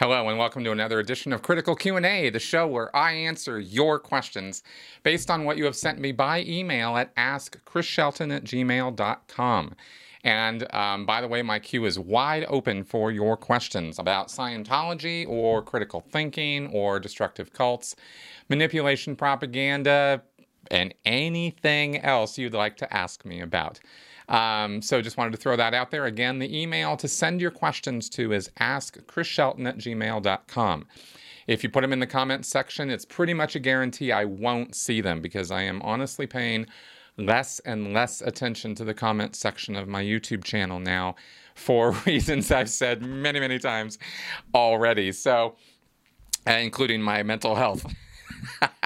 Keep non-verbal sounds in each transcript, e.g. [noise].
Hello and welcome to another edition of Critical Q&A, the show where I answer your questions based on what you have sent me by email at askchrisshelton at gmail.com. And um, by the way, my queue is wide open for your questions about Scientology or critical thinking or destructive cults, manipulation propaganda, and anything else you'd like to ask me about. Um, so just wanted to throw that out there. Again, the email to send your questions to is askchrisshelton at gmail.com. If you put them in the comments section, it's pretty much a guarantee I won't see them because I am honestly paying less and less attention to the comment section of my YouTube channel now for [laughs] reasons I've said many, many times already. So, uh, including my mental health. [laughs]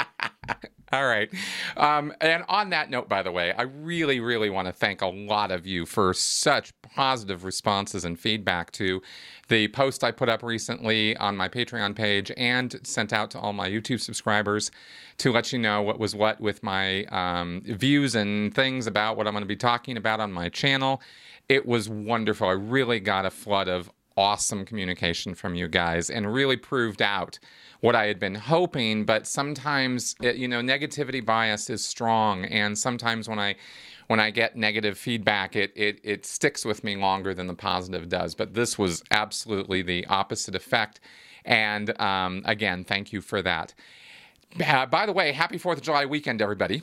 All right. Um, and on that note, by the way, I really, really want to thank a lot of you for such positive responses and feedback to the post I put up recently on my Patreon page and sent out to all my YouTube subscribers to let you know what was what with my um, views and things about what I'm going to be talking about on my channel. It was wonderful. I really got a flood of awesome communication from you guys and really proved out what I had been hoping. But sometimes, it, you know, negativity bias is strong, and sometimes when I when I get negative feedback, it, it it sticks with me longer than the positive does. But this was absolutely the opposite effect. And um, again, thank you for that. By the way, happy 4th of July weekend, everybody.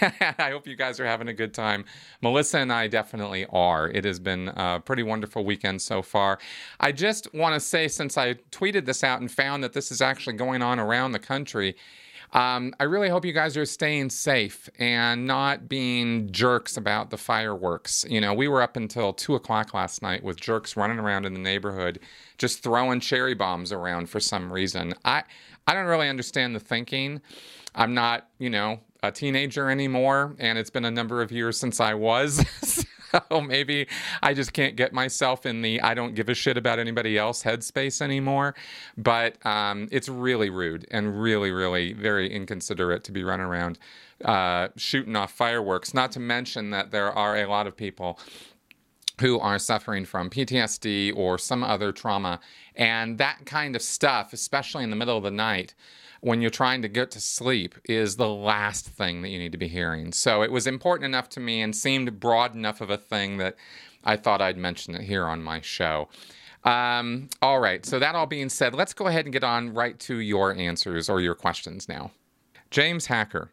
[laughs] I hope you guys are having a good time. Melissa and I definitely are. It has been a pretty wonderful weekend so far. I just want to say, since I tweeted this out and found that this is actually going on around the country, um, I really hope you guys are staying safe and not being jerks about the fireworks. You know, we were up until 2 o'clock last night with jerks running around in the neighborhood just throwing cherry bombs around for some reason. I. I don't really understand the thinking. I'm not, you know, a teenager anymore, and it's been a number of years since I was. [laughs] so maybe I just can't get myself in the I don't give a shit about anybody else headspace anymore. But um, it's really rude and really, really very inconsiderate to be running around uh, shooting off fireworks. Not to mention that there are a lot of people who are suffering from PTSD or some other trauma. And that kind of stuff, especially in the middle of the night, when you're trying to get to sleep, is the last thing that you need to be hearing. So it was important enough to me and seemed broad enough of a thing that I thought I'd mention it here on my show. Um, all right, so that all being said, let's go ahead and get on right to your answers or your questions now. James Hacker.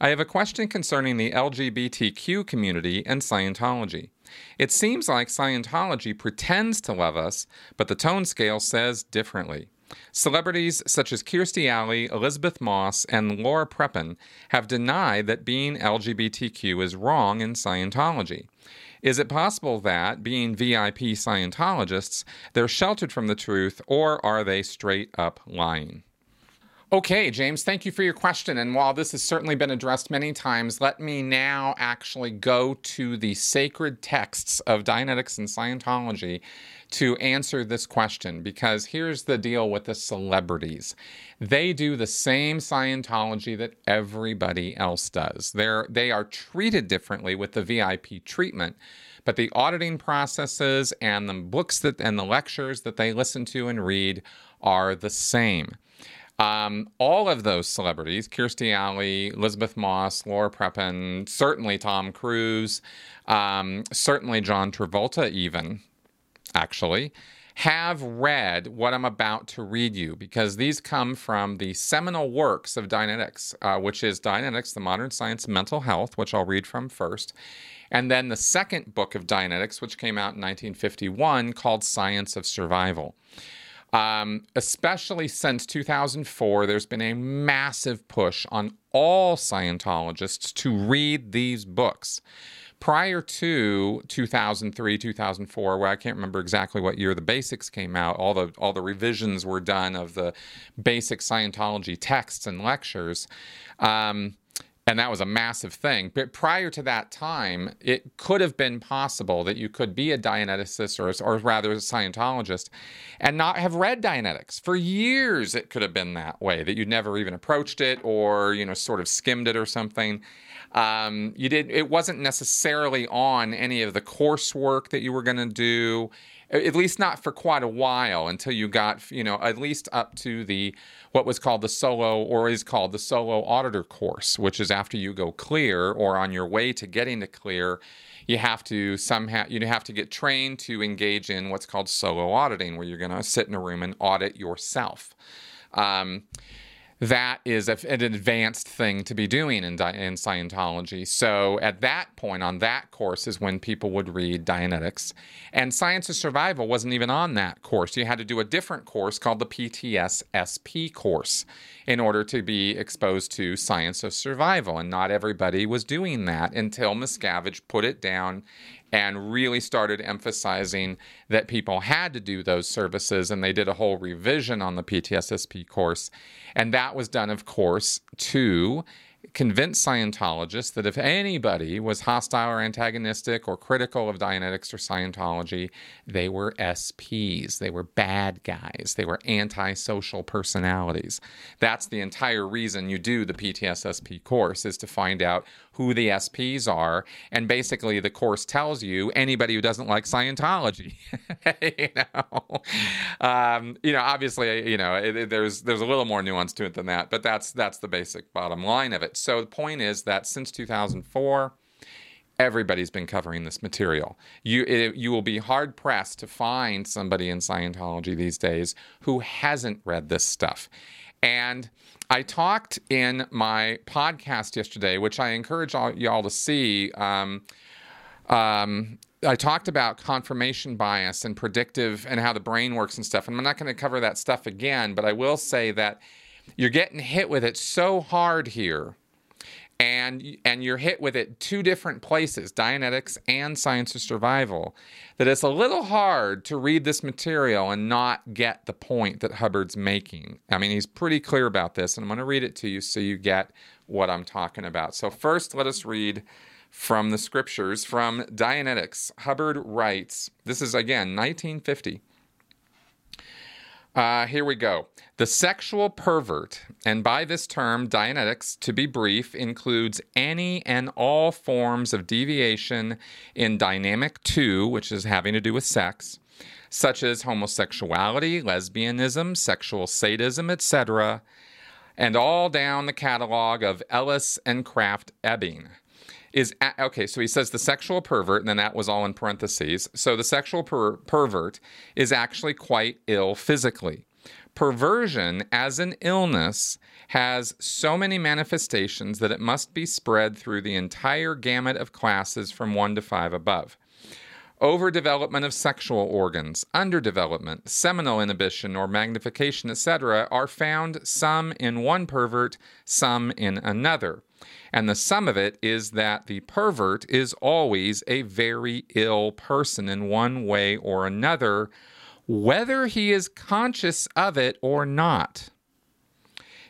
I have a question concerning the LGBTQ community and Scientology. It seems like Scientology pretends to love us, but the tone scale says differently. Celebrities such as Kirstie Alley, Elisabeth Moss, and Laura Prepon have denied that being LGBTQ is wrong in Scientology. Is it possible that, being VIP Scientologists, they're sheltered from the truth, or are they straight up lying? Okay, James, thank you for your question. And while this has certainly been addressed many times, let me now actually go to the sacred texts of Dianetics and Scientology to answer this question because here's the deal with the celebrities. They do the same Scientology that everybody else does. They're they are treated differently with the VIP treatment, but the auditing processes and the books that and the lectures that they listen to and read are the same. Um, all of those celebrities, Kirstie Alley, Elisabeth Moss, Laura Prepon, certainly Tom Cruise, um, certainly John Travolta, even, actually, have read what I'm about to read you because these come from the seminal works of Dianetics, uh, which is Dianetics, the Modern Science of Mental Health, which I'll read from first. And then the second book of Dianetics, which came out in 1951, called Science of Survival. Um, especially since 2004, there's been a massive push on all Scientologists to read these books. Prior to 2003, 2004, where I can't remember exactly what year the basics came out, all the all the revisions were done of the basic Scientology texts and lectures. Um, and that was a massive thing. But prior to that time, it could have been possible that you could be a Dianeticist or, or rather a Scientologist and not have read Dianetics. For years, it could have been that way, that you'd never even approached it or, you know, sort of skimmed it or something. Um, you did, it wasn't necessarily on any of the coursework that you were going to do at least not for quite a while until you got, you know, at least up to the what was called the solo or is called the solo auditor course, which is after you go clear or on your way to getting to clear, you have to somehow you have to get trained to engage in what's called solo auditing, where you're going to sit in a room and audit yourself. Um, that is a, an advanced thing to be doing in, in Scientology. So at that point, on that course, is when people would read Dianetics. And Science of Survival wasn't even on that course. You had to do a different course called the PTS SP course in order to be exposed to Science of Survival. And not everybody was doing that until Miscavige put it down and really started emphasizing that people had to do those services. And they did a whole revision on the PTSSP course. And that was done, of course, to convince Scientologists that if anybody was hostile or antagonistic or critical of Dianetics or Scientology, they were SPs. They were bad guys. They were antisocial personalities. That's the entire reason you do the PTSSP course is to find out who the SPs are. And basically, the course tells you anybody who doesn't like Scientology. [laughs] you know, um, you know, obviously, you know, it, it, there's there's a little more nuance to it than that, but that's that's the basic bottom line of it. So the point is that since 2004 everybody's been covering this material. You it, you will be hard pressed to find somebody in Scientology these days who hasn't read this stuff. And I talked in my podcast yesterday, which I encourage all y'all to see. Um, um, I talked about confirmation bias and predictive and how the brain works and stuff. And I'm not going to cover that stuff again, but I will say that you're getting hit with it so hard here and and you're hit with it two different places dianetics and science of survival that it's a little hard to read this material and not get the point that hubbard's making. I mean he's pretty clear about this and i'm going to read it to you so you get what i'm talking about. So first let us read from the scriptures from dianetics. Hubbard writes this is again 1950 uh, here we go. The sexual pervert, and by this term, Dianetics, to be brief, includes any and all forms of deviation in dynamic two, which is having to do with sex, such as homosexuality, lesbianism, sexual sadism, etc., and all down the catalog of Ellis and Krafft Ebing is at, okay. So he says the sexual pervert, and then that was all in parentheses. So the sexual per- pervert is actually quite ill physically. Perversion as an illness has so many manifestations that it must be spread through the entire gamut of classes from 1 to 5 above. Overdevelopment of sexual organs, underdevelopment, seminal inhibition or magnification, etc., are found some in one pervert, some in another. And the sum of it is that the pervert is always a very ill person in one way or another, whether he is conscious of it or not.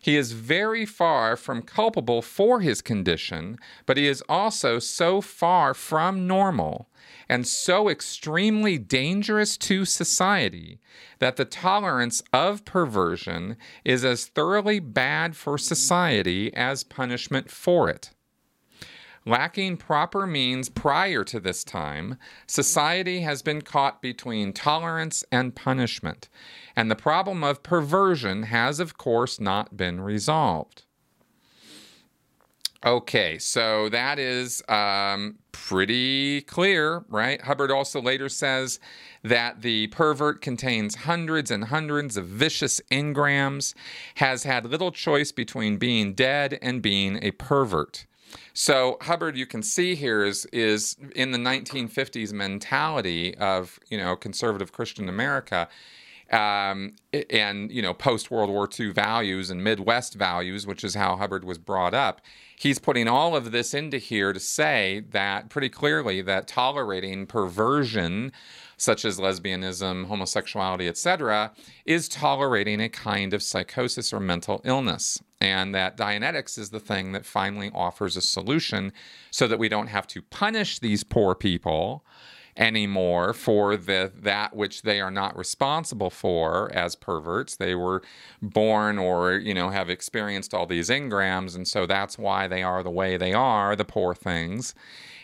He is very far from culpable for his condition, but he is also so far from normal and so extremely dangerous to society that the tolerance of perversion is as thoroughly bad for society as punishment for it. Lacking proper means prior to this time, society has been caught between tolerance and punishment, and the problem of perversion has, of course, not been resolved. Okay, so that is um, pretty clear, right? Hubbard also later says that the pervert contains hundreds and hundreds of vicious engrams, has had little choice between being dead and being a pervert. So Hubbard, you can see here is is in the 1950s mentality of you know conservative Christian America um, and you know post World War II values and Midwest values, which is how Hubbard was brought up. He's putting all of this into here to say that pretty clearly that tolerating perversion, such as lesbianism, homosexuality, etc., is tolerating a kind of psychosis or mental illness, and that Dianetics is the thing that finally offers a solution, so that we don't have to punish these poor people anymore for the that which they are not responsible for as perverts. They were born or you know have experienced all these engrams, and so that's why they are the way they are. The poor things.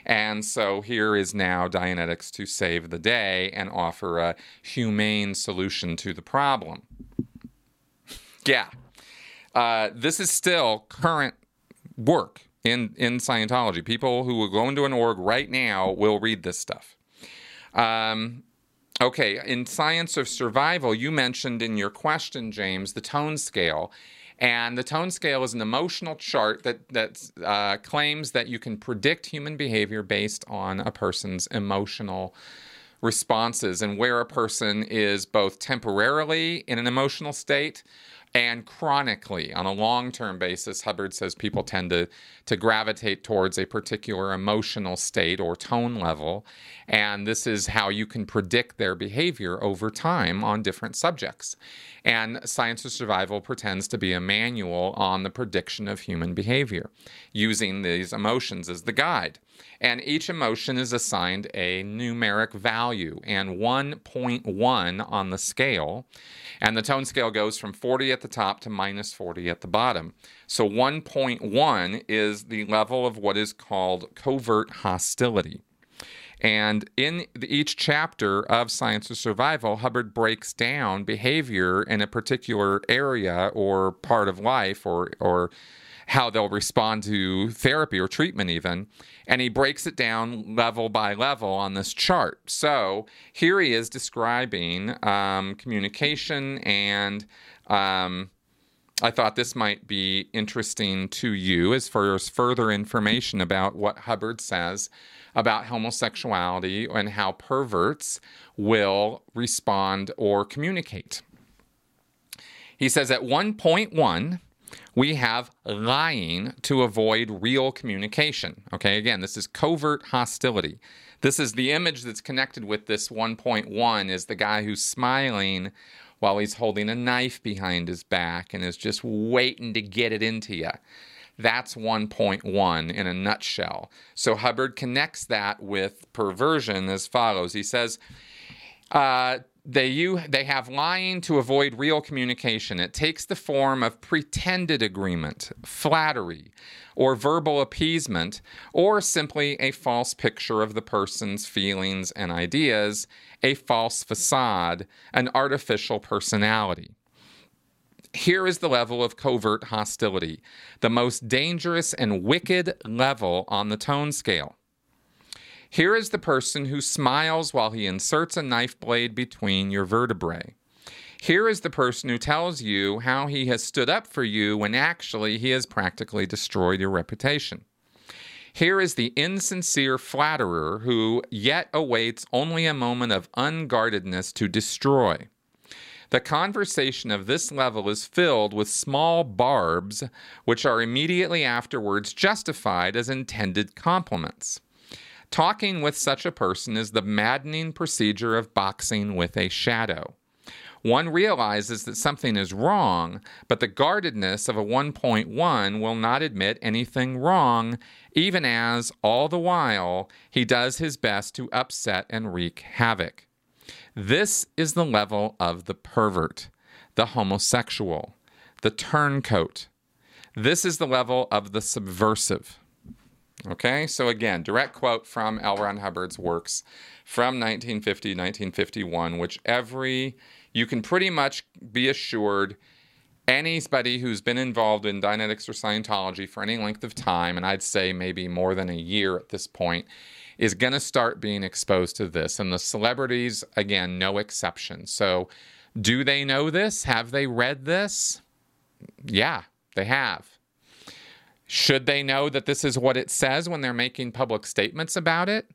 And so here is now Dianetics to save the day and offer a humane solution to the problem. Yeah. Uh, this is still current work in, in Scientology. People who will go into an org right now will read this stuff. Um, okay, in Science of Survival, you mentioned in your question, James, the tone scale. And the tone scale is an emotional chart that, that uh, claims that you can predict human behavior based on a person's emotional responses and where a person is both temporarily in an emotional state and chronically on a long-term basis hubbard says people tend to, to gravitate towards a particular emotional state or tone level. And this is how you can predict their behavior over time on different subjects. And science of survival pretends to be a manual on the prediction of human behavior using these emotions as the guide and each emotion is assigned a numeric value and 1.1 on the scale and the tone scale goes from 40 at the top to minus 40 at the bottom. So 1.1 is the level of what is called covert hostility. And in each chapter of Science of Survival, Hubbard breaks down behavior in a particular area or part of life or, or how they'll respond to therapy or treatment, even. And he breaks it down level by level on this chart. So here he is describing um, communication, and um, I thought this might be interesting to you as far as further information about what Hubbard says about homosexuality and how perverts will respond or communicate. He says at 1.1, we have lying to avoid real communication. Okay, again, this is covert hostility. This is the image that's connected with this 1.1 is the guy who's smiling while he's holding a knife behind his back and is just waiting to get it into you. That's 1.1 in a nutshell. So Hubbard connects that with perversion as follows. He says, uh, they you they have lying to avoid real communication. It takes the form of pretended agreement, flattery, or verbal appeasement, or simply a false picture of the person's feelings and ideas, a false facade, an artificial personality. Here is the level of covert hostility, the most dangerous and wicked level on the tone scale. Here is the person who smiles while he inserts a knife blade between your vertebrae. Here is the person who tells you how he has stood up for you when actually he has practically destroyed your reputation. Here is the insincere flatterer who yet awaits only a moment of unguardedness to destroy. The conversation of this level is filled with small barbs, which are immediately afterwards justified as intended compliments. Talking with such a person is the maddening procedure of boxing with a shadow. One realizes that something is wrong, but the guardedness of a 1.1 will not admit anything wrong, even as, all the while, he does his best to upset and wreak havoc. This is the level of the pervert, the homosexual, the turncoat. This is the level of the subversive. Okay, so again, direct quote from L. Ron Hubbard's works from 1950, 1951, which every, you can pretty much be assured anybody who's been involved in Dianetics or Scientology for any length of time, and I'd say maybe more than a year at this point, is going to start being exposed to this. And the celebrities, again, no exception. So, do they know this? Have they read this? Yeah, they have. Should they know that this is what it says when they're making public statements about it?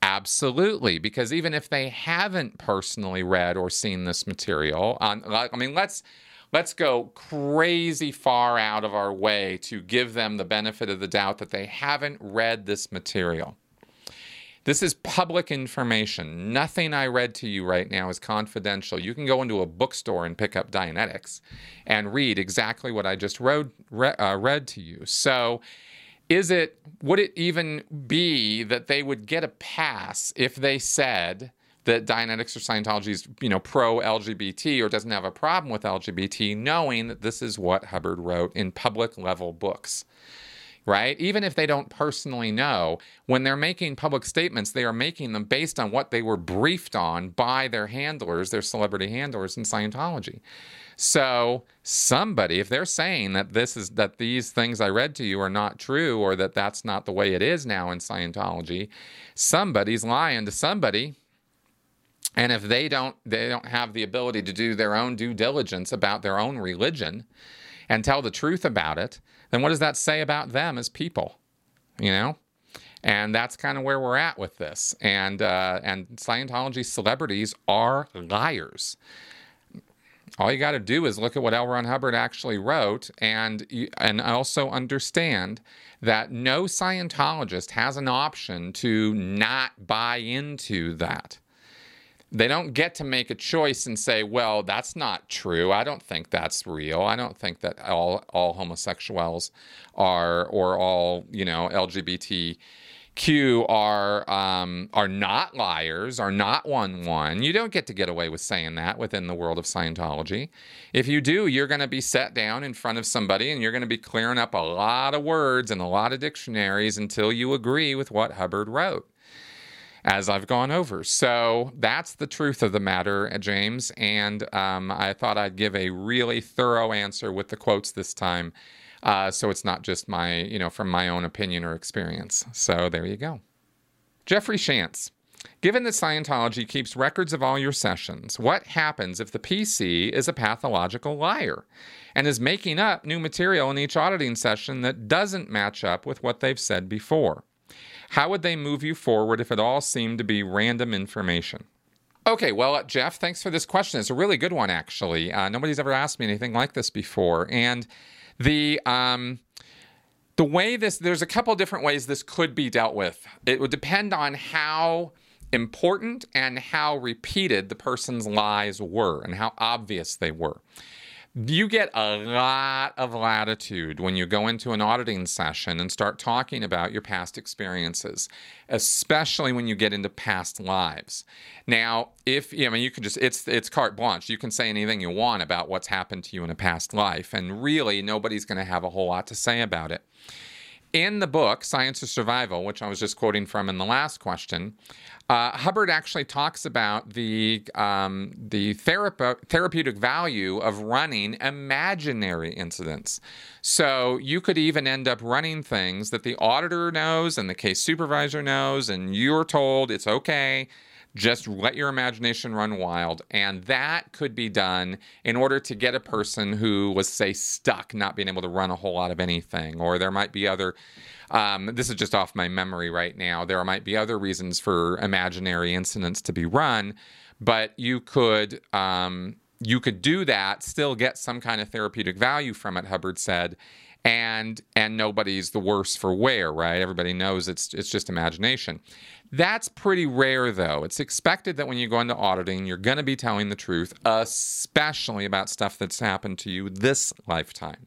Absolutely, because even if they haven't personally read or seen this material, um, on, I mean, let's let's go crazy far out of our way to give them the benefit of the doubt that they haven't read this material. This is public information. Nothing I read to you right now is confidential. You can go into a bookstore and pick up Dianetics and read exactly what I just wrote, re- uh, read to you. So, is it would it even be that they would get a pass if they said that Dianetics or Scientology is, you know, pro LGBT or doesn't have a problem with LGBT, knowing that this is what Hubbard wrote in public level books? Right? Even if they don't personally know, when they're making public statements, they are making them based on what they were briefed on by their handlers, their celebrity handlers in Scientology. So somebody, if they're saying that this is that these things I read to you are not true or that that's not the way it is now in Scientology, somebody's lying to somebody. And if they don't they don't have the ability to do their own due diligence about their own religion and tell the truth about it, then what does that say about them as people? You know? And that's kind of where we're at with this. And uh, and Scientology celebrities are liars all you got to do is look at what L. Ron Hubbard actually wrote, and and also understand that no Scientologist has an option to not buy into that. They don't get to make a choice and say, "Well, that's not true. I don't think that's real. I don't think that all all homosexuals are or all you know LGBT." Q are um, are not liars, are not one one. You don't get to get away with saying that within the world of Scientology. If you do, you're going to be set down in front of somebody and you're going to be clearing up a lot of words and a lot of dictionaries until you agree with what Hubbard wrote. As I've gone over. So that's the truth of the matter, James. And um, I thought I'd give a really thorough answer with the quotes this time uh, so it's not just my, you know, from my own opinion or experience. So there you go. Jeffrey Shantz. Given that Scientology keeps records of all your sessions, what happens if the PC is a pathological liar and is making up new material in each auditing session that doesn't match up with what they've said before? How would they move you forward if it all seemed to be random information? Okay, well, Jeff, thanks for this question. It's a really good one, actually. Uh, nobody's ever asked me anything like this before. And the um, the way this there's a couple different ways this could be dealt with. It would depend on how important and how repeated the person's lies were and how obvious they were you get a lot of latitude when you go into an auditing session and start talking about your past experiences, especially when you get into past lives. Now, if I mean, you can just it's it's carte blanche. You can say anything you want about what's happened to you in a past life, and really nobody's going to have a whole lot to say about it. In the book, Science of Survival, which I was just quoting from in the last question, uh, Hubbard actually talks about the, um, the therape- therapeutic value of running imaginary incidents. So you could even end up running things that the auditor knows and the case supervisor knows, and you're told it's okay just let your imagination run wild. And that could be done in order to get a person who was, say, stuck, not being able to run a whole lot of anything. Or there might be other, um, this is just off my memory right now, there might be other reasons for imaginary incidents to be run. But you could. Um, you could do that, still get some kind of therapeutic value from it, Hubbard said, and and nobody's the worse for wear, right? Everybody knows it's it's just imagination. That's pretty rare, though. It's expected that when you go into auditing, you're going to be telling the truth, especially about stuff that's happened to you this lifetime.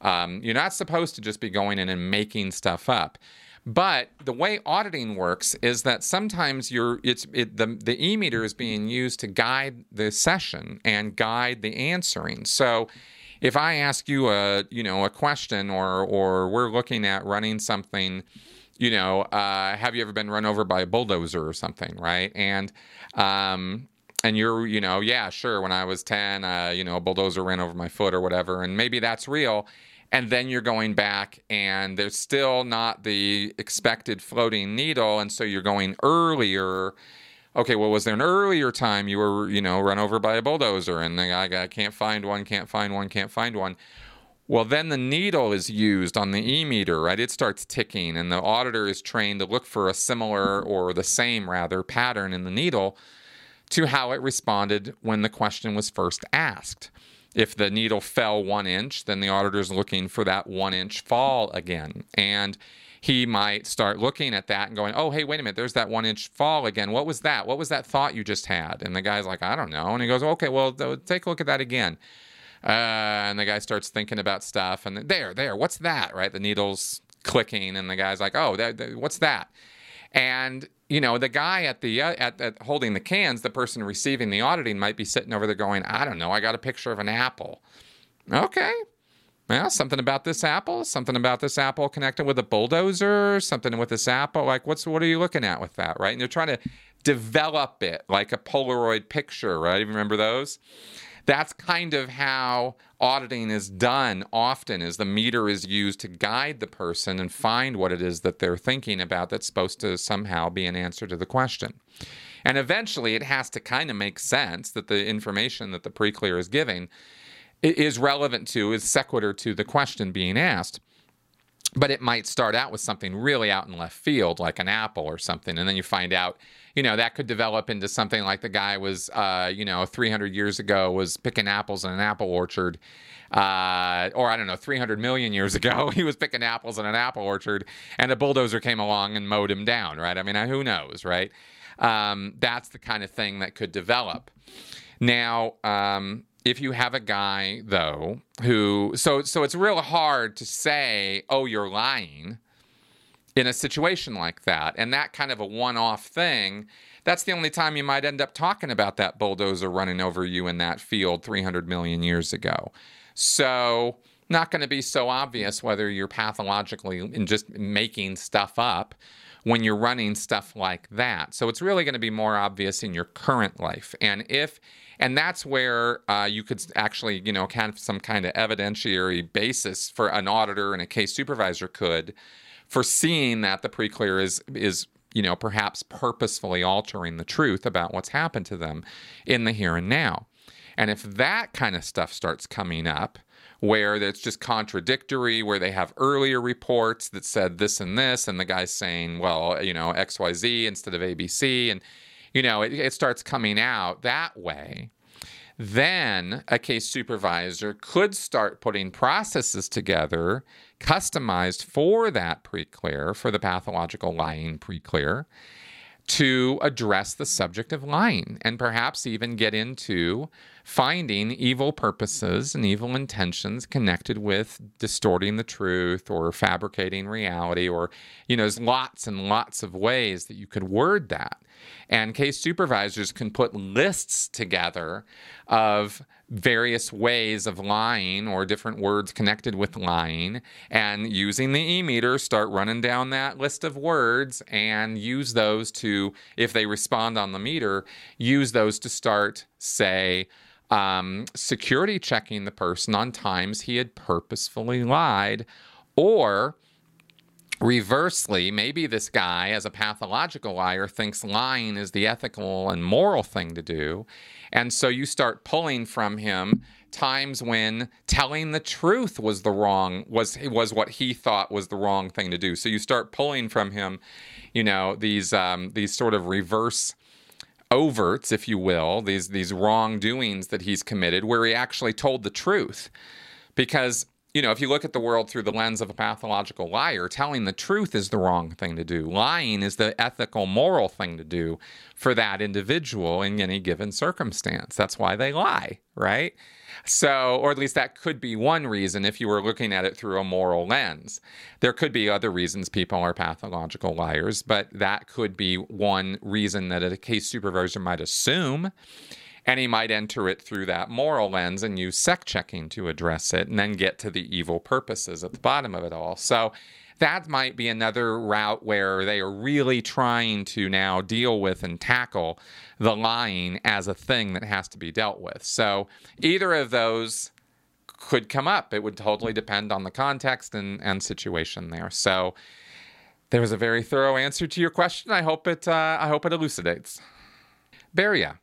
Um, you're not supposed to just be going in and making stuff up. But the way auditing works is that sometimes you're it's it, the the e meter is being used to guide the session and guide the answering. So if I ask you a you know a question or or we're looking at running something you know, uh, have you ever been run over by a bulldozer or something, right? And um, and you're, you know, yeah, sure. When I was ten, uh, you know, a bulldozer ran over my foot or whatever, and maybe that's real. And then you're going back, and there's still not the expected floating needle, and so you're going earlier. Okay, well, was there an earlier time you were, you know, run over by a bulldozer, and the guy, I can't find one, can't find one, can't find one well, then the needle is used on the e meter, right? It starts ticking, and the auditor is trained to look for a similar or the same, rather, pattern in the needle to how it responded when the question was first asked. If the needle fell one inch, then the auditor is looking for that one inch fall again. And he might start looking at that and going, oh, hey, wait a minute, there's that one inch fall again. What was that? What was that thought you just had? And the guy's like, I don't know. And he goes, okay, well, take a look at that again. Uh, and the guy starts thinking about stuff, and there, there, what's that? Right? The needle's clicking, and the guy's like, "Oh, what's that?" And you know, the guy at the uh, at, at holding the cans, the person receiving the auditing might be sitting over there going, "I don't know, I got a picture of an apple." Okay, well, something about this apple, something about this apple connected with a bulldozer, something with this apple. Like, what's what are you looking at with that, right? And you're trying to develop it like a Polaroid picture, right? You remember those? That's kind of how auditing is done often is the meter is used to guide the person and find what it is that they're thinking about that's supposed to somehow be an answer to the question. And eventually it has to kind of make sense that the information that the pre-clear is giving is relevant to, is sequitur to the question being asked but it might start out with something really out in left field, like an apple or something, and then you find out, you know, that could develop into something like the guy was, uh, you know, 300 years ago was picking apples in an apple orchard, uh, or I don't know, 300 million years ago [laughs] he was picking apples in an apple orchard, and a bulldozer came along and mowed him down, right? I mean, who knows, right? Um, that's the kind of thing that could develop. Now, um, if you have a guy though who so so it's real hard to say oh you're lying in a situation like that and that kind of a one-off thing that's the only time you might end up talking about that bulldozer running over you in that field 300 million years ago. So not going to be so obvious whether you're pathologically in just making stuff up when you're running stuff like that. So it's really going to be more obvious in your current life. And if and that's where uh, you could actually, you know, kind of some kind of evidentiary basis for an auditor and a case supervisor could for seeing that the pre-clear is is you know perhaps purposefully altering the truth about what's happened to them in the here and now. And if that kind of stuff starts coming up, where it's just contradictory, where they have earlier reports that said this and this, and the guy's saying, well, you know, XYZ instead of ABC, and you know, it, it starts coming out that way, then a case supervisor could start putting processes together customized for that pre-clear, for the pathological lying pre-clear, to address the subject of lying and perhaps even get into finding evil purposes and evil intentions connected with distorting the truth or fabricating reality or you know there's lots and lots of ways that you could word that and case supervisors can put lists together of various ways of lying or different words connected with lying. And using the e-meter start running down that list of words and use those to if they respond on the meter use those to start say um, security checking the person on times he had purposefully lied or Reversely, maybe this guy, as a pathological liar, thinks lying is the ethical and moral thing to do. And so you start pulling from him times when telling the truth was the wrong was was what he thought was the wrong thing to do. So you start pulling from him, you know, these um, these sort of reverse overts, if you will, these these wrongdoings that he's committed, where he actually told the truth, because you know, if you look at the world through the lens of a pathological liar, telling the truth is the wrong thing to do. Lying is the ethical, moral thing to do for that individual in any given circumstance. That's why they lie, right? So, or at least that could be one reason if you were looking at it through a moral lens. There could be other reasons people are pathological liars, but that could be one reason that a case supervisor might assume and he might enter it through that moral lens and use sec checking to address it and then get to the evil purposes at the bottom of it all. So that might be another route where they are really trying to now deal with and tackle the lying as a thing that has to be dealt with. So either of those could come up. It would totally depend on the context and, and situation there. So there was a very thorough answer to your question. I hope it uh, I hope it elucidates. Beria.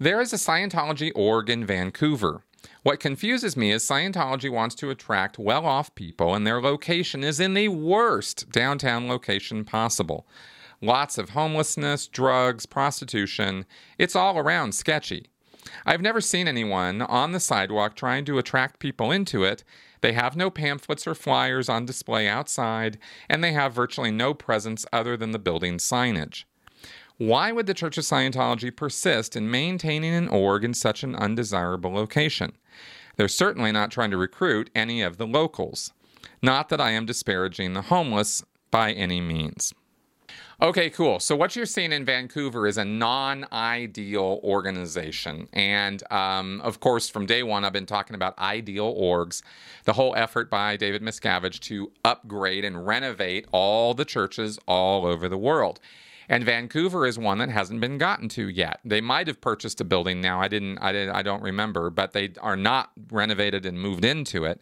There is a Scientology org in Vancouver. What confuses me is Scientology wants to attract well off people, and their location is in the worst downtown location possible. Lots of homelessness, drugs, prostitution. It's all around sketchy. I've never seen anyone on the sidewalk trying to attract people into it. They have no pamphlets or flyers on display outside, and they have virtually no presence other than the building signage. Why would the Church of Scientology persist in maintaining an org in such an undesirable location? They're certainly not trying to recruit any of the locals. Not that I am disparaging the homeless by any means. Okay, cool. So, what you're seeing in Vancouver is a non ideal organization. And um, of course, from day one, I've been talking about ideal orgs, the whole effort by David Miscavige to upgrade and renovate all the churches all over the world. And Vancouver is one that hasn't been gotten to yet. They might have purchased a building now. I didn't. I didn't. I don't remember. But they are not renovated and moved into it.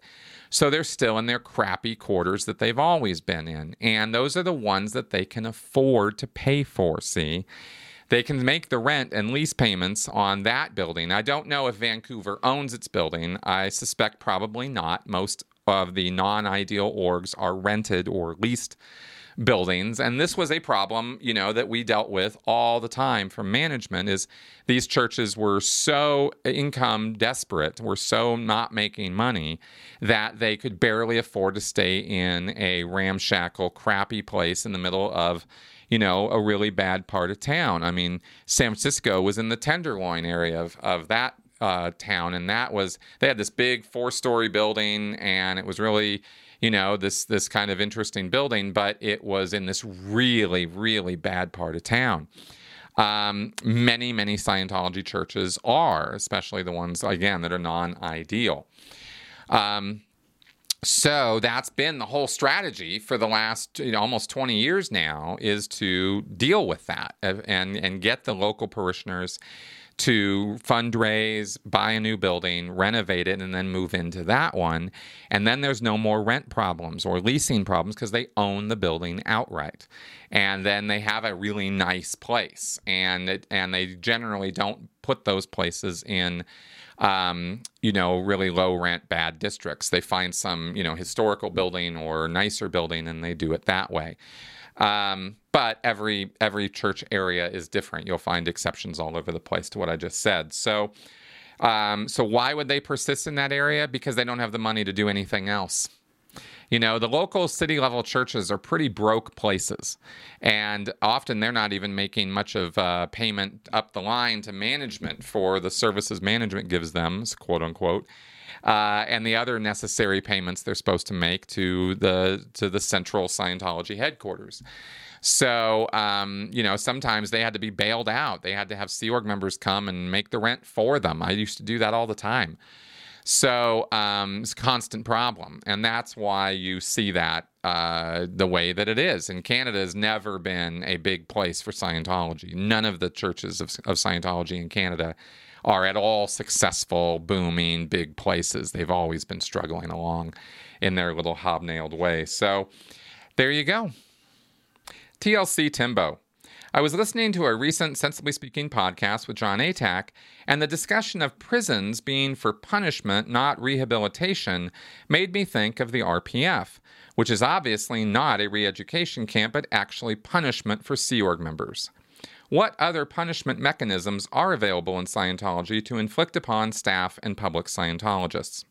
So they're still in their crappy quarters that they've always been in. And those are the ones that they can afford to pay for, see? They can make the rent and lease payments on that building. I don't know if Vancouver owns its building. I suspect probably not. Most of the non ideal orgs are rented or leased buildings. And this was a problem you know that we dealt with all the time from management is these churches were so income desperate were so not making money that they could barely afford to stay in a ramshackle crappy place in the middle of you know a really bad part of town. I mean san francisco was in the tenderloin area of, of that uh, town. And that was they had this big four story building and it was really you know this this kind of interesting building, but it was in this really really bad part of town. Um, many many Scientology churches are, especially the ones again that are non-ideal. Um, so that's been the whole strategy for the last you know, almost 20 years now is to deal with that and and get the local parishioners to fundraise, buy a new building, renovate it, and then move into that one. And then there's no more rent problems or leasing problems because they own the building outright. And then they have a really nice place. And it, and they generally don't put those places in um, you know, really low rent, bad districts. They find some, you know, historical building or nicer building and they do it that way. Um, but every every church area is different. You'll find exceptions all over the place to what I just said. So, um, so why would they persist in that area? Because they don't have the money to do anything else. You know, the local city level churches are pretty broke places, and often they're not even making much of uh, payment up the line to management for the services management gives them, quote unquote uh, and the other necessary payments they're supposed to make to the to the central Scientology headquarters. So, um, you know, sometimes they had to be bailed out. They had to have Sea Org members come and make the rent for them. I used to do that all the time. So um, it's a constant problem. And that's why you see that uh, the way that it is. And Canada has never been a big place for Scientology. None of the churches of, of Scientology in Canada are at all successful, booming, big places. They've always been struggling along in their little hobnailed way. So there you go. TLC Timbo. I was listening to a recent Sensibly Speaking podcast with John Atack, and the discussion of prisons being for punishment, not rehabilitation, made me think of the RPF, which is obviously not a re education camp, but actually punishment for Sea Org members. What other punishment mechanisms are available in Scientology to inflict upon staff and public Scientologists?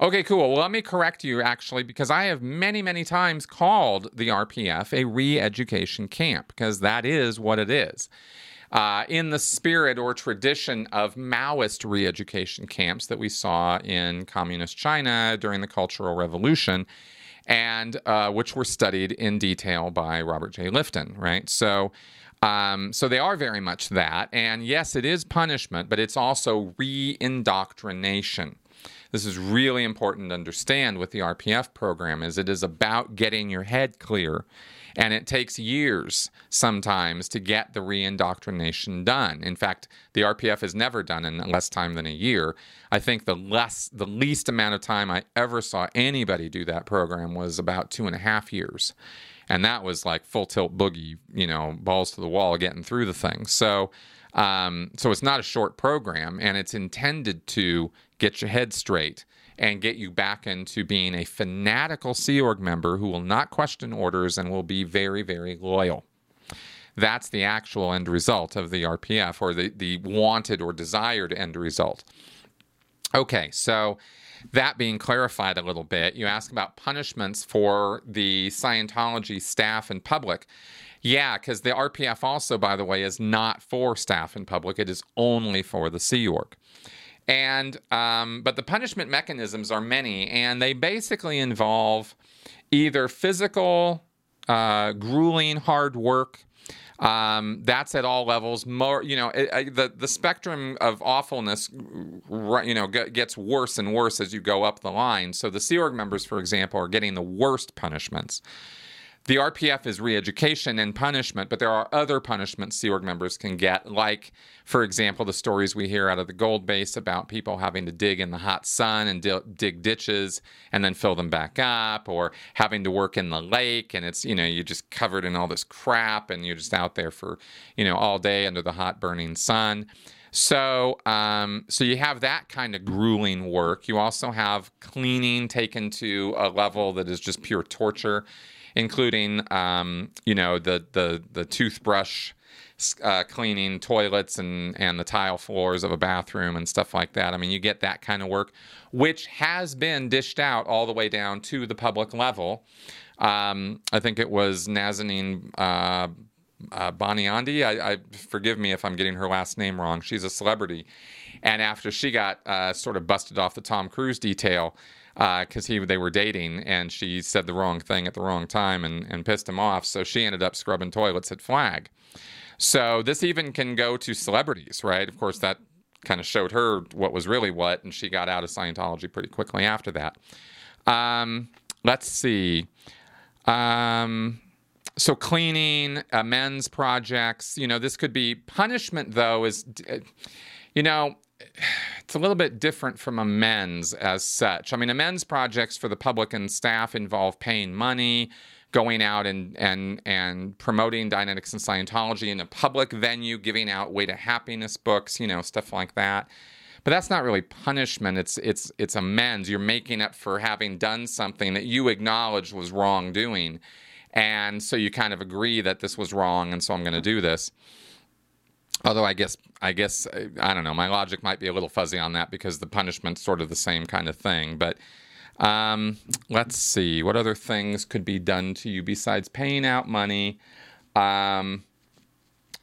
Okay, cool. Well, let me correct you actually, because I have many, many times called the RPF a re education camp, because that is what it is. Uh, in the spirit or tradition of Maoist re education camps that we saw in communist China during the Cultural Revolution, and uh, which were studied in detail by Robert J. Lifton, right? So, um, so they are very much that. And yes, it is punishment, but it's also re indoctrination. This is really important to understand with the RPF program is it is about getting your head clear and it takes years sometimes to get the re-indoctrination done. In fact, the RPF has never done in less time than a year. I think the less the least amount of time I ever saw anybody do that program was about two and a half years and that was like full tilt boogie, you know, balls to the wall, getting through the thing. So, um, so it's not a short program, and it's intended to get your head straight and get you back into being a fanatical Sea Org member who will not question orders and will be very, very loyal. That's the actual end result of the RPF, or the, the wanted or desired end result. Okay, so that being clarified a little bit, you ask about punishments for the Scientology staff and public. Yeah, because the RPF also, by the way, is not for staff and public. It is only for the Sea Org. And um, but the punishment mechanisms are many, and they basically involve either physical, uh, grueling, hard work. Um, that's at all levels. More, you know, it, it, the the spectrum of awfulness, you know, g- gets worse and worse as you go up the line. So the Sea Org members, for example, are getting the worst punishments. The RPF is re-education and punishment, but there are other punishments Sea Org members can get, like, for example, the stories we hear out of the Gold Base about people having to dig in the hot sun and di- dig ditches and then fill them back up, or having to work in the lake and it's, you know, you're just covered in all this crap and you're just out there for, you know, all day under the hot burning sun. So, um, so you have that kind of grueling work. You also have cleaning taken to a level that is just pure torture including um, you know the the the toothbrush uh, cleaning toilets and and the tile floors of a bathroom and stuff like that. I mean, you get that kind of work, which has been dished out all the way down to the public level. Um, I think it was Nazanin. Uh, uh, Boniandi, I, I, forgive me if I'm getting her last name wrong. She's a celebrity, and after she got uh, sort of busted off the Tom Cruise detail, because uh, he they were dating and she said the wrong thing at the wrong time and, and pissed him off. So she ended up scrubbing toilets at Flag. So this even can go to celebrities, right? Of course, that kind of showed her what was really what, and she got out of Scientology pretty quickly after that. Um, let's see. Um, so cleaning, amends projects. You know, this could be punishment. Though is, you know, it's a little bit different from amends as such. I mean, amends projects for the public and staff involve paying money, going out and and and promoting Dianetics and Scientology in a public venue, giving out way to happiness books, you know, stuff like that. But that's not really punishment. It's it's it's amends. You're making up for having done something that you acknowledge was wrongdoing. And so you kind of agree that this was wrong, and so I'm going to do this. Although I guess I guess I don't know. My logic might be a little fuzzy on that because the punishment's sort of the same kind of thing. But um, let's see what other things could be done to you besides paying out money. Um,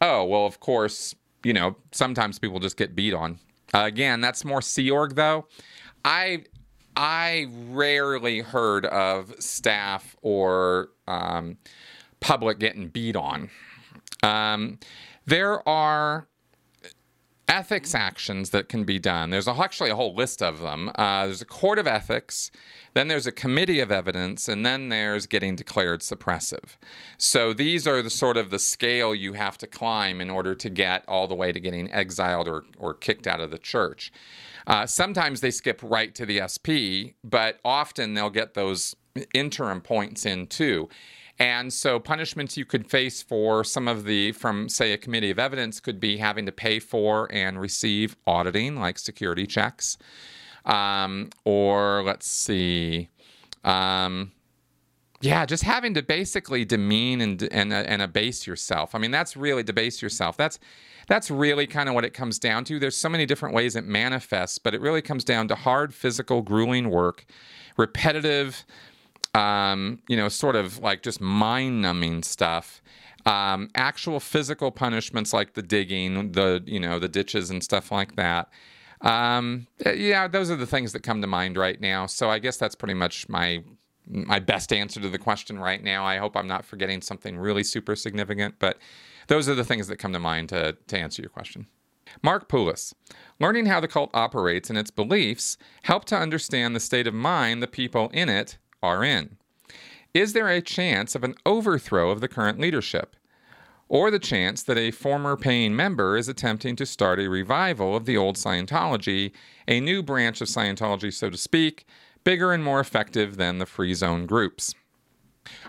oh well, of course, you know sometimes people just get beat on. Uh, again, that's more Sea Org though. I I rarely heard of staff or um, public getting beat on. Um, there are ethics actions that can be done. There's actually a whole list of them. Uh, there's a court of ethics, then there's a committee of evidence, and then there's getting declared suppressive. So these are the sort of the scale you have to climb in order to get all the way to getting exiled or, or kicked out of the church. Uh, sometimes they skip right to the SP, but often they'll get those interim points in too. And so, punishments you could face for some of the, from say, a committee of evidence, could be having to pay for and receive auditing, like security checks. Um, or let's see, um, yeah, just having to basically demean and, and, and abase yourself. I mean, that's really debase yourself. That's that's really kind of what it comes down to. There's so many different ways it manifests, but it really comes down to hard, physical, grueling work, repetitive um, you know, sort of like just mind numbing stuff. Um, actual physical punishments like the digging, the you know the ditches and stuff like that. Um, yeah, those are the things that come to mind right now. So I guess that's pretty much my my best answer to the question right now. I hope I'm not forgetting something really super significant, but those are the things that come to mind to, to answer your question. Mark Poulos. Learning how the cult operates and its beliefs help to understand the state of mind the people in it are in. Is there a chance of an overthrow of the current leadership? Or the chance that a former paying member is attempting to start a revival of the old Scientology, a new branch of Scientology, so to speak, bigger and more effective than the free zone groups?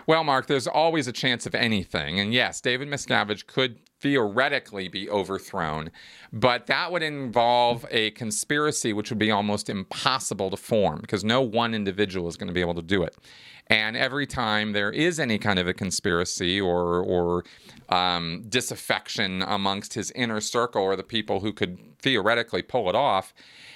Well, Mark, there's always a chance of anything. And yes, David Miscavige could theoretically be overthrown, but that would involve a conspiracy which would be almost impossible to form because no one individual is going to be able to do it. And every time there is any kind of a conspiracy or or um, disaffection amongst his inner circle or the people who could theoretically pull it off,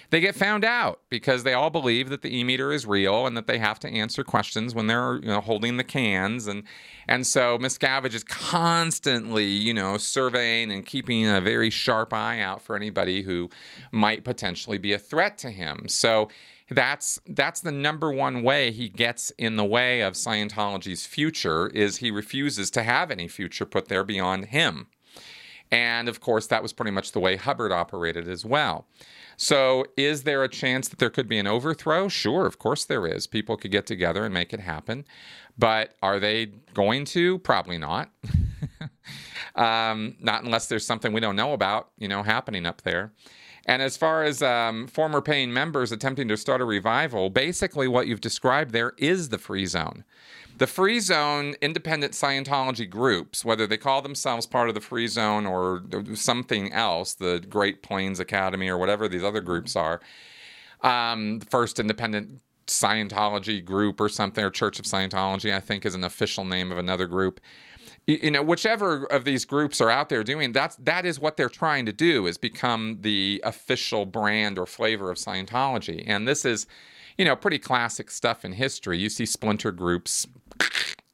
they get found out because they all believe that the e-meter is real and that they have to answer questions when they're you know holding the cans and and so Miscavige is constantly you know surveying and keeping a very sharp eye out for anybody who might potentially be a threat to him. So that's that's the number one way he gets in the way of Scientology's future is he refuses to have any future put there beyond him. And of course, that was pretty much the way Hubbard operated as well. So, is there a chance that there could be an overthrow? Sure, of course there is. People could get together and make it happen. But are they going to? Probably not. [laughs] um, not unless there's something we don't know about, you know, happening up there. And as far as um, former paying members attempting to start a revival, basically what you've described there is the free zone. The free zone independent Scientology groups, whether they call themselves part of the free zone or something else, the Great Plains Academy or whatever these other groups are, um, first independent Scientology group or something, or Church of Scientology, I think is an official name of another group you know whichever of these groups are out there doing that's that is what they're trying to do is become the official brand or flavor of Scientology. And this is you know pretty classic stuff in history. You see splinter groups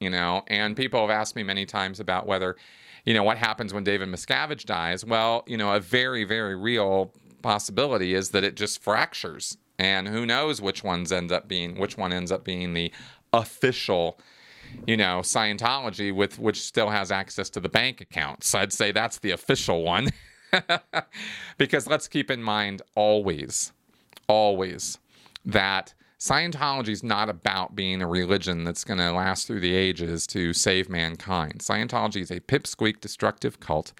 you know and people have asked me many times about whether you know what happens when David Miscavige dies. Well you know a very very real possibility is that it just fractures. And who knows which ones end up being which one ends up being the official you know, Scientology with which still has access to the bank accounts. I'd say that's the official one. [laughs] because let's keep in mind always, always that Scientology is not about being a religion that's going to last through the ages to save mankind. Scientology is a pipsqueak destructive cult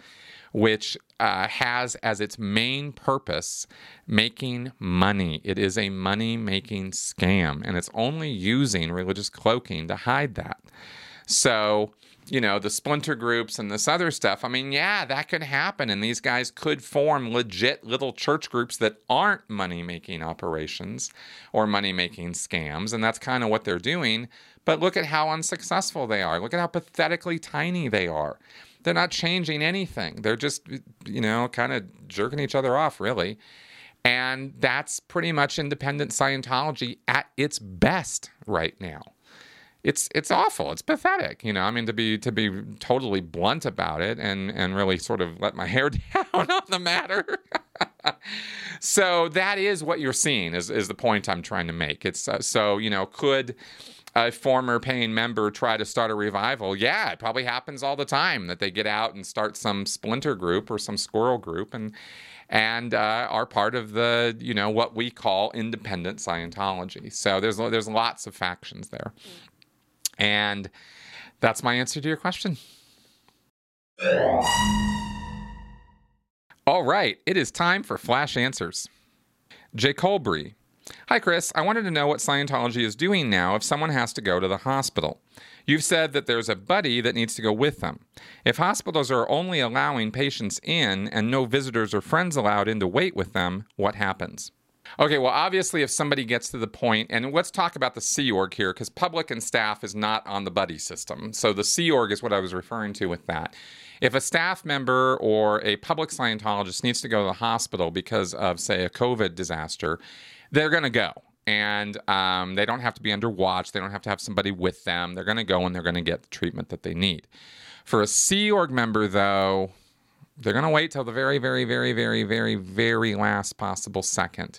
which uh, has as its main purpose making money. It is a money making scam, and it's only using religious cloaking to hide that. So, you know, the splinter groups and this other stuff, I mean, yeah, that could happen. And these guys could form legit little church groups that aren't money making operations or money making scams. And that's kind of what they're doing. But look at how unsuccessful they are. Look at how pathetically tiny they are. They're not changing anything. They're just, you know, kind of jerking each other off, really. And that's pretty much independent Scientology at its best right now. It's it's awful. It's pathetic. You know, I mean to be to be totally blunt about it and and really sort of let my [laughs] hair down on the matter. [laughs] so that is what you're seeing is is the point I'm trying to make. It's uh, so you know could a former paying member try to start a revival, yeah, it probably happens all the time that they get out and start some splinter group or some squirrel group and and uh, are part of the you know what we call independent Scientology. So there's there's lots of factions there, and that's my answer to your question. All right, it is time for flash answers. Jay Colbury Hi, Chris. I wanted to know what Scientology is doing now if someone has to go to the hospital. You've said that there's a buddy that needs to go with them. If hospitals are only allowing patients in and no visitors or friends allowed in to wait with them, what happens? Okay, well, obviously, if somebody gets to the point, and let's talk about the Sea Org here, because public and staff is not on the buddy system. So the Sea Org is what I was referring to with that. If a staff member or a public Scientologist needs to go to the hospital because of, say, a COVID disaster, they're going to go. And um, they don't have to be under watch. They don't have to have somebody with them. They're going to go and they're going to get the treatment that they need. For a Sea Org member, though, they're going to wait till the very, very, very, very, very, very last possible second.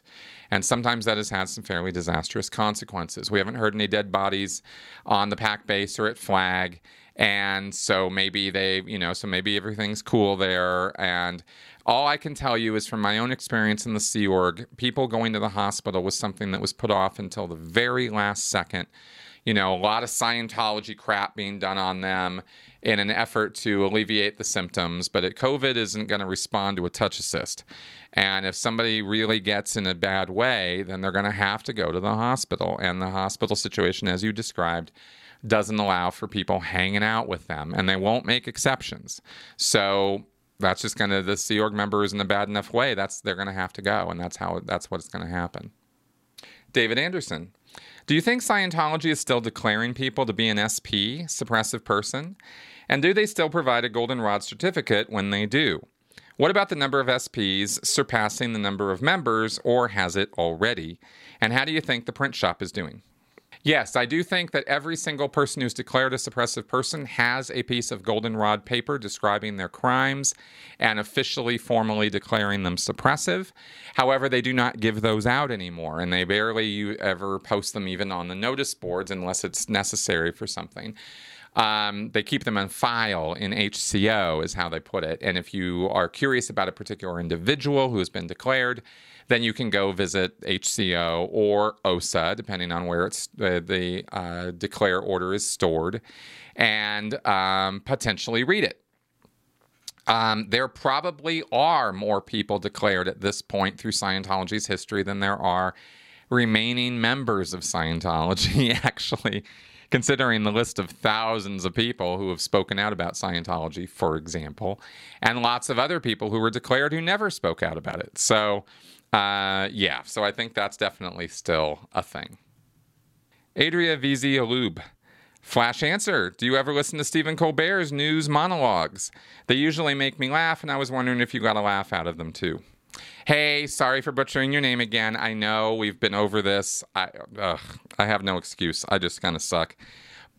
And sometimes that has had some fairly disastrous consequences. We haven't heard any dead bodies on the PAC base or at Flag. And so maybe they, you know, so maybe everything's cool there. And all I can tell you is from my own experience in the Sea Org, people going to the hospital was something that was put off until the very last second. You know, a lot of Scientology crap being done on them in an effort to alleviate the symptoms, but COVID isn't going to respond to a touch assist. And if somebody really gets in a bad way, then they're going to have to go to the hospital. And the hospital situation, as you described, doesn't allow for people hanging out with them, and they won't make exceptions. So that's just going to the Sea Org member is in a bad enough way. That's they're going to have to go, and that's how that's what's going to happen. David Anderson, do you think Scientology is still declaring people to be an SP, suppressive person? And do they still provide a goldenrod certificate when they do? What about the number of SPs surpassing the number of members, or has it already? And how do you think the print shop is doing? Yes, I do think that every single person who's declared a suppressive person has a piece of goldenrod paper describing their crimes and officially, formally declaring them suppressive. However, they do not give those out anymore, and they barely ever post them even on the notice boards unless it's necessary for something. Um, they keep them on file in HCO, is how they put it. And if you are curious about a particular individual who has been declared, then you can go visit HCO or OSA, depending on where it's the, the uh, declare order is stored, and um, potentially read it. Um, there probably are more people declared at this point through Scientology's history than there are remaining members of Scientology, [laughs] actually, considering the list of thousands of people who have spoken out about Scientology, for example, and lots of other people who were declared who never spoke out about it. So, uh, yeah, so I think that's definitely still a thing. Adria Vizi Alub. Flash answer Do you ever listen to Stephen Colbert's news monologues? They usually make me laugh, and I was wondering if you got a laugh out of them too. Hey, sorry for butchering your name again. I know we've been over this. I, ugh, I have no excuse. I just kind of suck.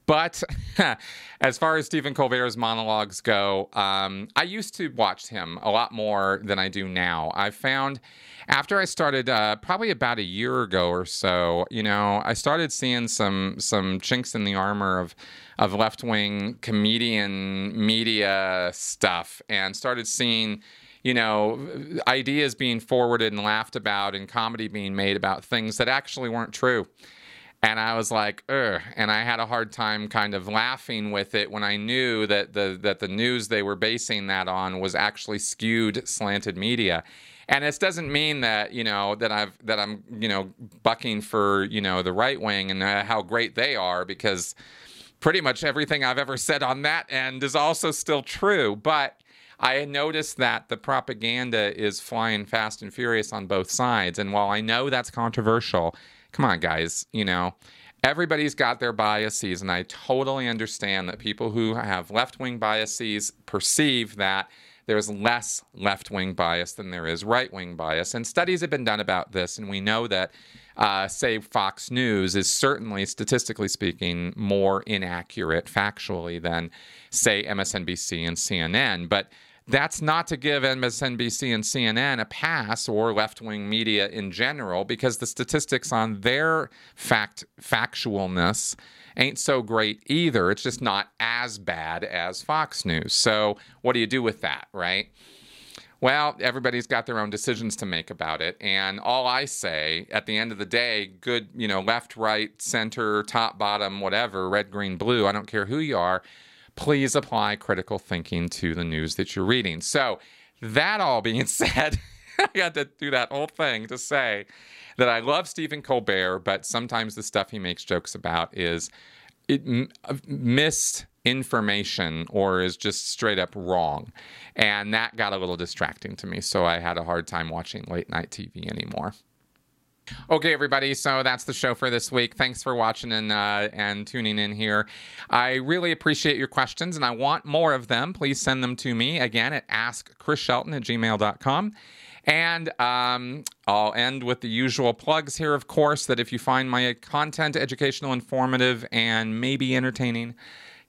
But [laughs] as far as Stephen Colbert's monologues go, um, I used to watch him a lot more than I do now. I found after I started, uh, probably about a year ago or so, you know, I started seeing some some chinks in the armor of of left wing comedian media stuff, and started seeing you know, ideas being forwarded and laughed about and comedy being made about things that actually weren't true. And I was like, ugh. And I had a hard time kind of laughing with it when I knew that the that the news they were basing that on was actually skewed slanted media. And this doesn't mean that you know that I've that I'm you know bucking for you know the right wing and uh, how great they are because pretty much everything I've ever said on that end is also still true. But I noticed that the propaganda is flying fast and furious on both sides. And while I know that's controversial, come on, guys, you know, everybody's got their biases. And I totally understand that people who have left wing biases perceive that there's less left wing bias than there is right wing bias. And studies have been done about this. And we know that, uh, say, Fox News is certainly, statistically speaking, more inaccurate factually than, say, MSNBC and CNN. But that's not to give MSNBC and CNN a pass or left wing media in general, because the statistics on their fact factualness ain't so great either. It's just not as bad as Fox News. So, what do you do with that, right? Well, everybody's got their own decisions to make about it. And all I say at the end of the day, good, you know, left, right, center, top, bottom, whatever, red, green, blue, I don't care who you are please apply critical thinking to the news that you're reading. So, that all being [laughs] said, [laughs] I had to do that whole thing to say that I love Stephen Colbert, but sometimes the stuff he makes jokes about is it, uh, misinformation or is just straight up wrong. And that got a little distracting to me. So I had a hard time watching late night TV anymore. Okay, everybody. So that's the show for this week. Thanks for watching and uh, and tuning in here. I really appreciate your questions, and I want more of them. Please send them to me again at askchrisshelton at gmail.com. And um, I'll end with the usual plugs here, of course, that if you find my content educational, informative, and maybe entertaining,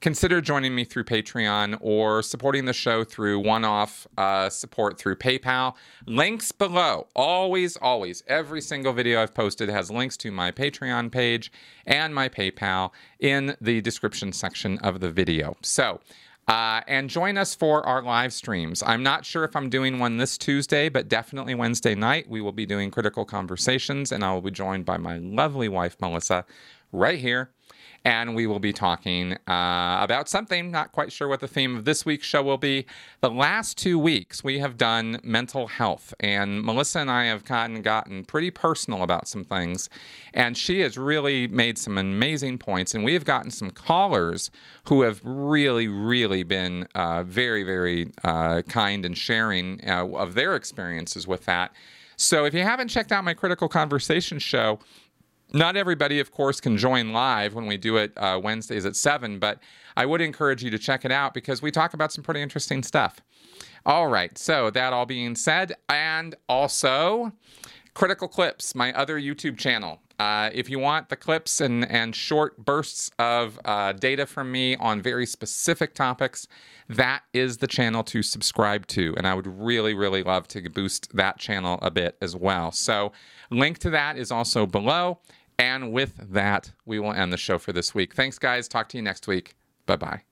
consider joining me through Patreon or supporting the show through one off uh, support through PayPal. Links below. Always, always. Every single video I've posted has links to my Patreon page and my PayPal in the description section of the video. So, uh, and join us for our live streams. I'm not sure if I'm doing one this Tuesday, but definitely Wednesday night. We will be doing critical conversations, and I will be joined by my lovely wife, Melissa, right here and we will be talking uh, about something. Not quite sure what the theme of this week's show will be. The last two weeks, we have done mental health, and Melissa and I have gotten, gotten pretty personal about some things, and she has really made some amazing points, and we have gotten some callers who have really, really been uh, very, very uh, kind and sharing uh, of their experiences with that. So if you haven't checked out my Critical Conversation show, not everybody, of course, can join live when we do it uh, Wednesdays at 7, but I would encourage you to check it out because we talk about some pretty interesting stuff. All right, so that all being said, and also Critical Clips, my other YouTube channel. Uh, if you want the clips and, and short bursts of uh, data from me on very specific topics, that is the channel to subscribe to. And I would really, really love to boost that channel a bit as well. So, link to that is also below. And with that, we will end the show for this week. Thanks, guys. Talk to you next week. Bye bye.